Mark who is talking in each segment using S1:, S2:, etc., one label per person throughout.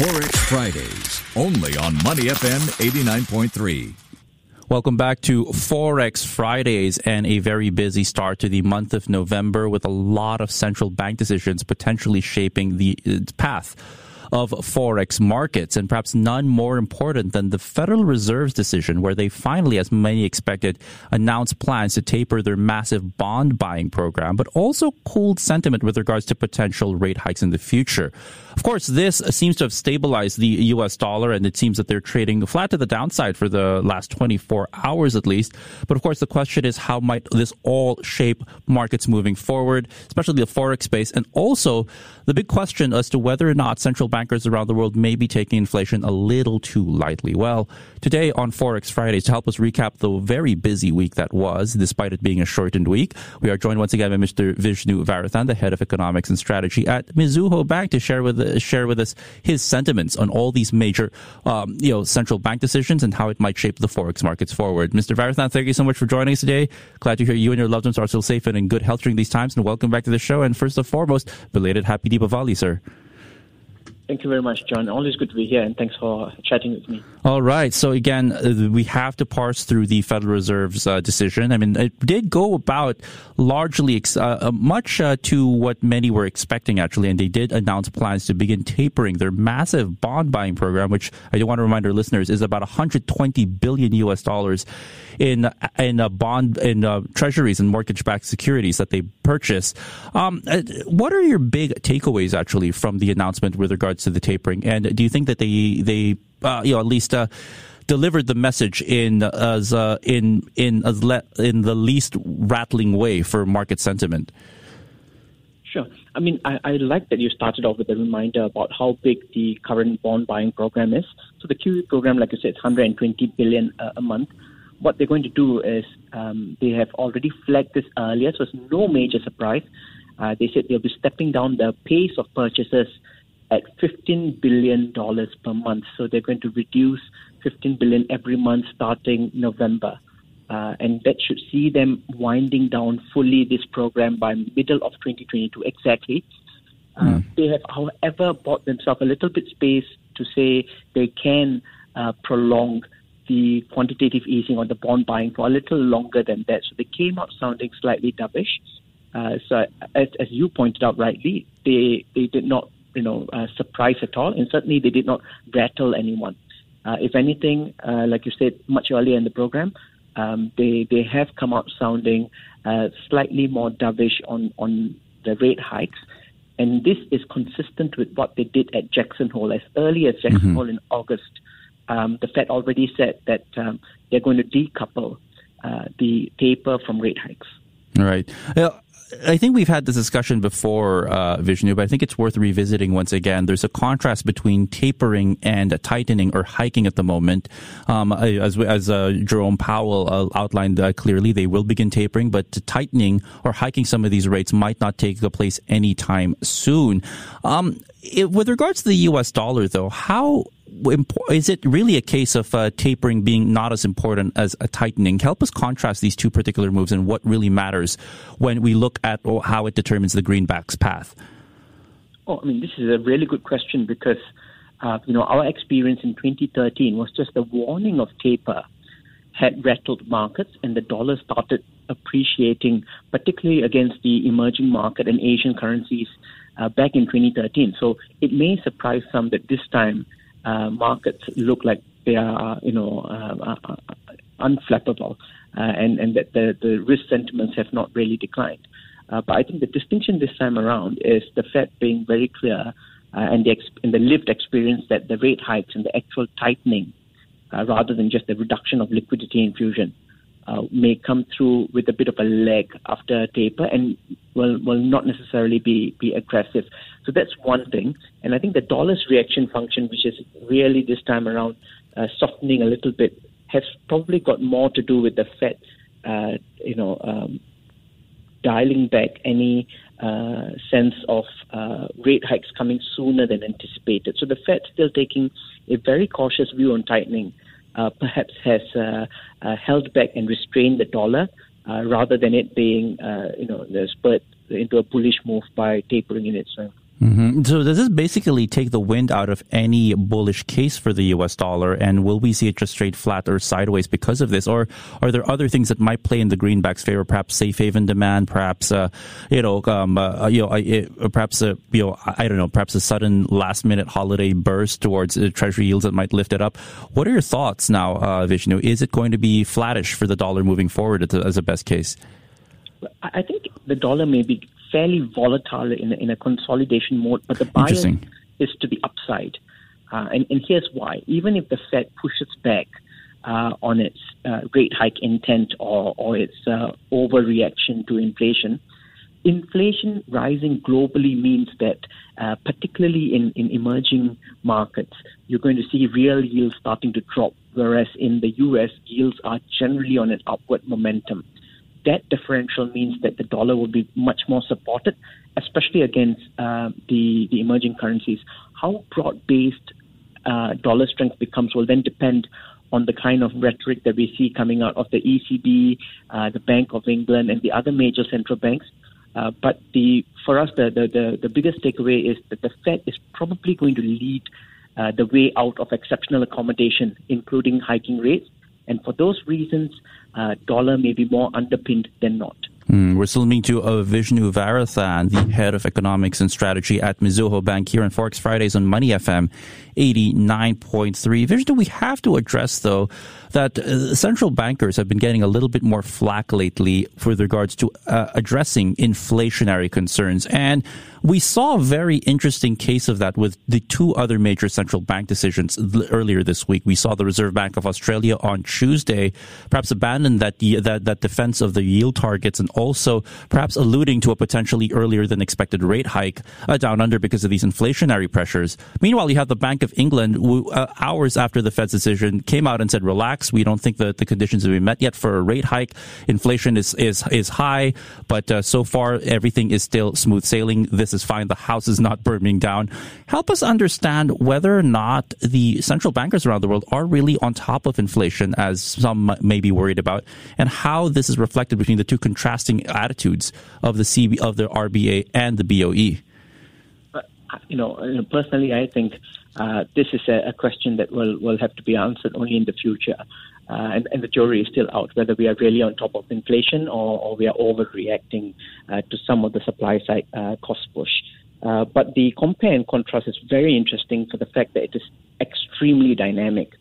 S1: Forex Fridays, only on Money FM 89.3.
S2: Welcome back to Forex Fridays and a very busy start to the month of November with a lot of central bank decisions potentially shaping the uh, path of forex markets, and perhaps none more important than the Federal Reserve's decision, where they finally, as many expected, announced plans to taper their massive bond buying program, but also cooled sentiment with regards to potential rate hikes in the future. Of course, this seems to have stabilized the U.S. dollar, and it seems that they're trading flat to the downside for the last 24 hours at least. But of course, the question is how might this all shape markets moving forward, especially the forex space, and also the big question as to whether or not central bankers around the world may be taking inflation a little too lightly. Well, today on Forex Fridays, to help us recap the very busy week that was, despite it being a shortened week, we are joined once again by Mr. Vishnu Varathan, the head of economics and strategy at Mizuho Bank, to share with share with us his sentiments on all these major, um, you know, central bank decisions and how it might shape the forex markets forward. Mr. Varathan, thank you so much for joining us today. Glad to hear you and your loved ones are still safe and in good health during these times, and welcome back to the show. And first and foremost, belated happy Deepavali, sir.
S3: Thank you very much, John. Always good to be here, and thanks for chatting with me.
S2: All right. So again, uh, we have to parse through the Federal Reserve's uh, decision. I mean, it did go about largely ex- uh, uh much uh, to what many were expecting, actually, and they did announce plans to begin tapering their massive bond buying program, which I do want to remind our listeners is about 120 billion U.S. dollars in in a bond in uh, treasuries and mortgage-backed securities that they purchase. Um, what are your big takeaways actually from the announcement with regards to the tapering? And do you think that they they uh, you know at least uh, delivered the message in as uh, in in as le- in the least rattling way for market sentiment?
S3: Sure. I mean, I, I, like that you started off with a reminder about how big the current bond buying program is. So the QE program, like you said, is 120 billion uh, a month what they're going to do is um, they have already flagged this earlier, so it's no major surprise. Uh, they said they'll be stepping down the pace of purchases at $15 billion per month. So they're going to reduce 15 billion every month starting November. Uh, and that should see them winding down fully this program by middle of 2022 exactly. Uh, mm. They have, however, bought themselves a little bit space to say they can uh, prolong the quantitative easing or the bond buying for a little longer than that. So they came out sounding slightly dovish. Uh, so as, as you pointed out rightly, they they did not you know uh, surprise at all, and certainly they did not rattle anyone. Uh, if anything, uh, like you said much earlier in the program, um, they they have come out sounding uh, slightly more dovish on on the rate hikes. And this is consistent with what they did at Jackson Hole as early as Jackson mm-hmm. Hole in August um, the Fed already said that um, they're going to decouple uh, the taper from rate hikes.
S2: All right. I think we've had this discussion before, uh, Vishnu, but I think it's worth revisiting once again. There's a contrast between tapering and tightening or hiking at the moment. Um, as as uh, Jerome Powell uh, outlined uh, clearly, they will begin tapering, but tightening or hiking some of these rates might not take place anytime soon. Um, it, with regards to the U.S. dollar, though, how is it really a case of uh, tapering being not as important as a tightening? Help us contrast these two particular moves and what really matters when we look at how it determines the greenback's path.
S3: Oh, I mean, this is a really good question because, uh, you know, our experience in 2013 was just the warning of taper had rattled markets and the dollar started appreciating, particularly against the emerging market and Asian currencies uh, back in 2013. So it may surprise some that this time uh, markets look like they are, you know, uh, uh, uh unflappable, uh, and and that the, the risk sentiments have not really declined. Uh, but I think the distinction this time around is the Fed being very clear and the exp- and the lived experience that the rate hikes and the actual tightening, rather than just the reduction of liquidity infusion, uh, may come through with a bit of a leg after a taper and will, will not necessarily be, be aggressive. So that's one thing. And I think the dollar's reaction function, which is really this time around uh, softening a little bit, has probably got more to do with the Fed, uh, you know, um, dialing back any uh, sense of uh, rate hikes coming sooner than anticipated. So the Fed still taking a very cautious view on tightening perhaps has uh, uh, held back and restrained the dollar rather than it being, uh, you know, spurred into a bullish move by tapering in itself.
S2: Mm-hmm. So does this basically take the wind out of any bullish case for the U.S. dollar, and will we see it just straight flat or sideways because of this, or are there other things that might play in the greenback's favor? Perhaps safe haven demand, perhaps uh, you know, um, uh, you know, perhaps a you know, I don't know, perhaps a sudden last minute holiday burst towards uh, treasury yields that might lift it up. What are your thoughts now, uh, Vishnu? Is it going to be flattish for the dollar moving forward as a best case?
S3: I think the dollar may be fairly volatile in a, in a consolidation mode, but the bias is to the upside. Uh, and, and, here's why. Even if the Fed pushes back uh, on its uh, rate hike intent or, or its uh, overreaction to inflation, inflation rising globally means that, uh, particularly in, in emerging markets, you're going to see real yields starting to drop, whereas in the US, yields are generally on an upward momentum that differential means that the dollar will be much more supported, especially against uh, the, the emerging currencies. How broad based uh, dollar strength becomes will then depend on the kind of rhetoric that we see coming out of the ECB, uh, the Bank of England, and the other major central banks. Uh, but the for us, the, the, the, the, biggest takeaway is that the Fed is probably going to lead uh, the way out of exceptional accommodation, including hiking rates. And for those reasons, uh, dollar may be more underpinned than not.
S2: Mm, we're still meeting to uh, Vishnu Varathan, the head of economics and strategy at Mizuho Bank here on Forex Fridays on Money FM 89.3. Vishnu, we have to address, though, that uh, central bankers have been getting a little bit more flack lately with regards to uh, addressing inflationary concerns. And we saw a very interesting case of that with the two other major central bank decisions earlier this week. We saw the Reserve Bank of Australia on Tuesday perhaps abandon that, that, that defense of the yield targets and also perhaps alluding to a potentially earlier than expected rate hike uh, down under because of these inflationary pressures. Meanwhile, you have the Bank of England, who, uh, hours after the Fed's decision, came out and said, relax, we don't think that the conditions have been met yet for a rate hike. Inflation is, is, is high, but uh, so far everything is still smooth sailing. This is fine. The house is not burning down. Help us understand whether or not the central bankers around the world are really on top of inflation, as some may be worried about, and how this is reflected between the two contrasting attitudes of the CB, of the RBA and the BOE.
S3: You know, personally, I think uh, this is a, a, question that will, will have to be answered only in the future. Uh, and, and, the jury is still out whether we are really on top of inflation or, or we are overreacting uh, to some of the supply side uh, cost push. Uh, but the compare and contrast is very interesting for the fact that it is extremely dynamic.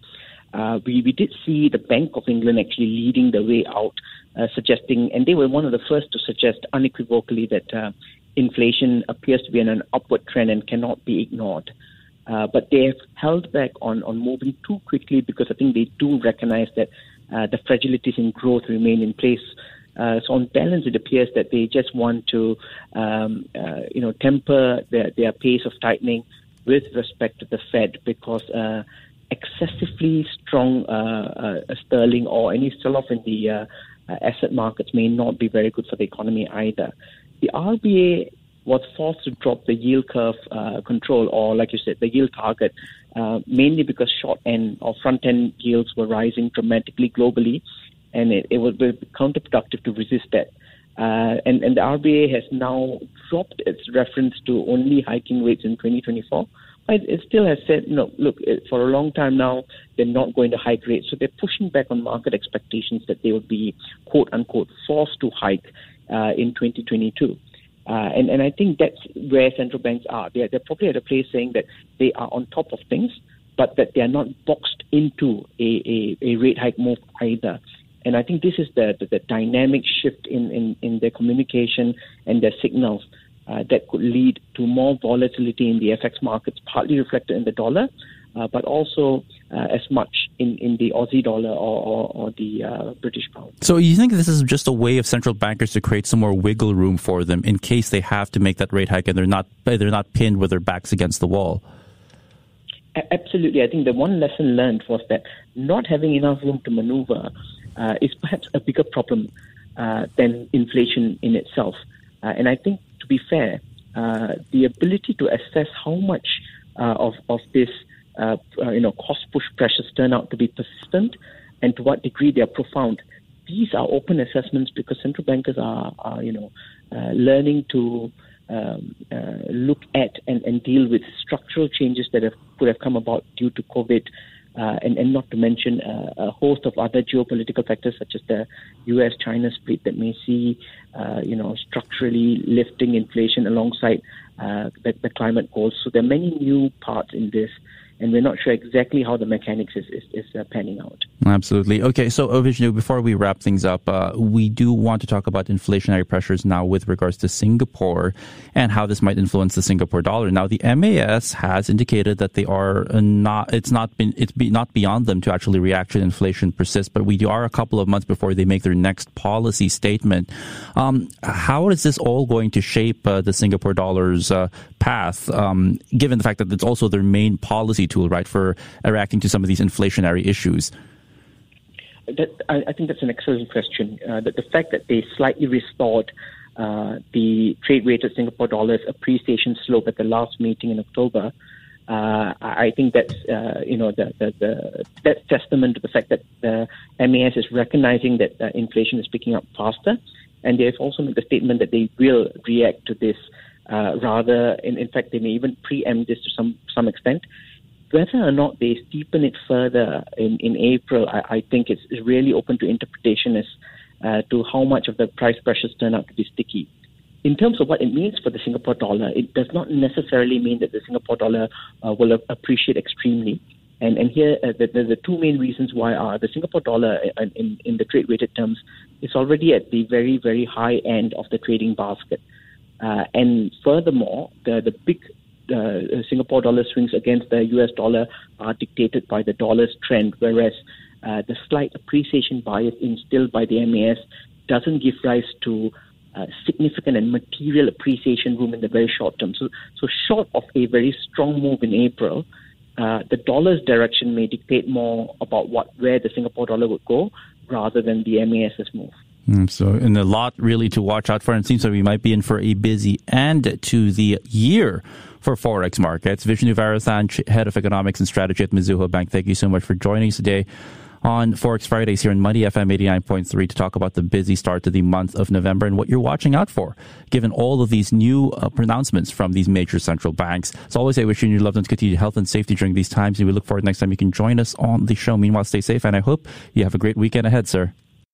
S3: Uh, we, we did see the Bank of England actually leading the way out, uh, suggesting, and they were one of the first to suggest unequivocally that inflation appears to be in an upward trend and cannot be ignored. Uh, but they have held back on, on moving too quickly because I think they do recognize that uh, the fragilities in growth remain in place. Uh, so on balance, it appears that they just want to, um, uh, you know, temper their, their pace of tightening with respect to the Fed because uh, excessively strong sterling or any sell-off in the asset markets may not be very good for the economy either. The RBA was forced to drop the yield curve uh, control, or like you said, the yield target, uh, mainly because short end or front end yields were rising dramatically globally, and it, it be counterproductive to resist that. Uh, and, and the RBA has now dropped its reference to only hiking rates in 2024. It still has said, know, look, for a long time now, they're not going to hike rates. So they're pushing back on market expectations that they would be, quote unquote, forced to hike uh, in 2022. Uh, and, and I think that's where central banks are. They're, they're probably at a place saying that they are on top of things, but that they are not boxed into a, a, a rate hike move either. And I think this is the, the, the dynamic shift in, in, in their communication and their signals uh, that could lead to more volatility in the FX markets, partly reflected in the dollar, uh, but also uh, as much in, in the Aussie dollar or, or, or the uh, British pound.
S2: So you think this is just a way of central bankers to create some more wiggle room for them in case they have to make that rate hike and they're not they're not pinned with their backs against the wall?
S3: Absolutely, I think the one lesson learned was that not having enough room to maneuver uh, is perhaps a bigger problem uh, than inflation in itself. Uh, and I think, to be fair, the ability to assess how much of of this uh, uh, you know, cost push pressures turn out to be persistent and to what degree they are profound. These are open assessments because central bankers are, are you know, uh, learning to um, uh, look at and, and deal with structural changes that have, could have come about due to COVID. Uh, and, and, not to mention uh, a host of other geopolitical factors such as the U.S.-China split that may see, uh, you know, structurally lifting inflation alongside uh, the, the, climate goals. So there are many new parts in this and we're not sure exactly how the mechanics is, is, is uh, panning out.
S2: Absolutely. Okay, so uh, before we wrap things up, uh, we do want to talk about inflationary pressures now with regards to Singapore and how this might influence the Singapore dollar. Now, the MAS has indicated that they are not. It's not been. It's be, not beyond them to actually react should inflation persist. But we are a couple of months before they make their next policy statement. Um, how is this all going to shape uh, the Singapore dollar's uh, path, um, given the fact that it's also their main policy tool, right, for reacting to some of these inflationary issues?
S3: That, I, I, think that's an excellent question. Uh, the, the, fact that they slightly restored uh, the trade rate weighted Singapore dollars appreciation slope at the last meeting in October, uh, I think that's uh, you know the, the, the, that's testament to the fact that the MAS is recognizing that uh, inflation is picking up faster, and they've also made the statement that they will react to this. Uh, rather, in, in fact, they may even preempt this to some some extent whether or not they steepen it further in, in April, I, I think it's really open to interpretation as uh, to how much of the price pressures turn out to be sticky. In terms of what it means for the Singapore dollar, it does not necessarily mean that the Singapore dollar uh, will appreciate extremely. And, and here, uh, the, the, two main reasons why are the Singapore dollar, uh, in, in the trade weighted terms, is already at the very, very high end of the trading basket. Uh, and furthermore, the, the big uh, Singapore dollar swings against the US dollar are dictated by the dollar's trend, whereas uh, the slight appreciation bias instilled by the MAS doesn't give rise to uh, significant and material appreciation room in the very short term. So, so short of a very strong move in April, uh, the dollar's direction may dictate more about what where the Singapore dollar would go rather than the MAS's move.
S2: Mm, so, and a lot really to watch out for. And it seems like we might be in for a busy end to the year for Forex markets. Vishnu Varathan, Head of Economics and Strategy at Mizuho Bank. Thank you so much for joining us today on Forex Fridays here in Money FM 89.3 to talk about the busy start to the month of November and what you're watching out for, given all of these new uh, pronouncements from these major central banks. As always, I wish you and your loved ones continued health and safety during these times, and we look forward next time you can join us on the show. Meanwhile, stay safe, and I hope you have a great weekend ahead, sir.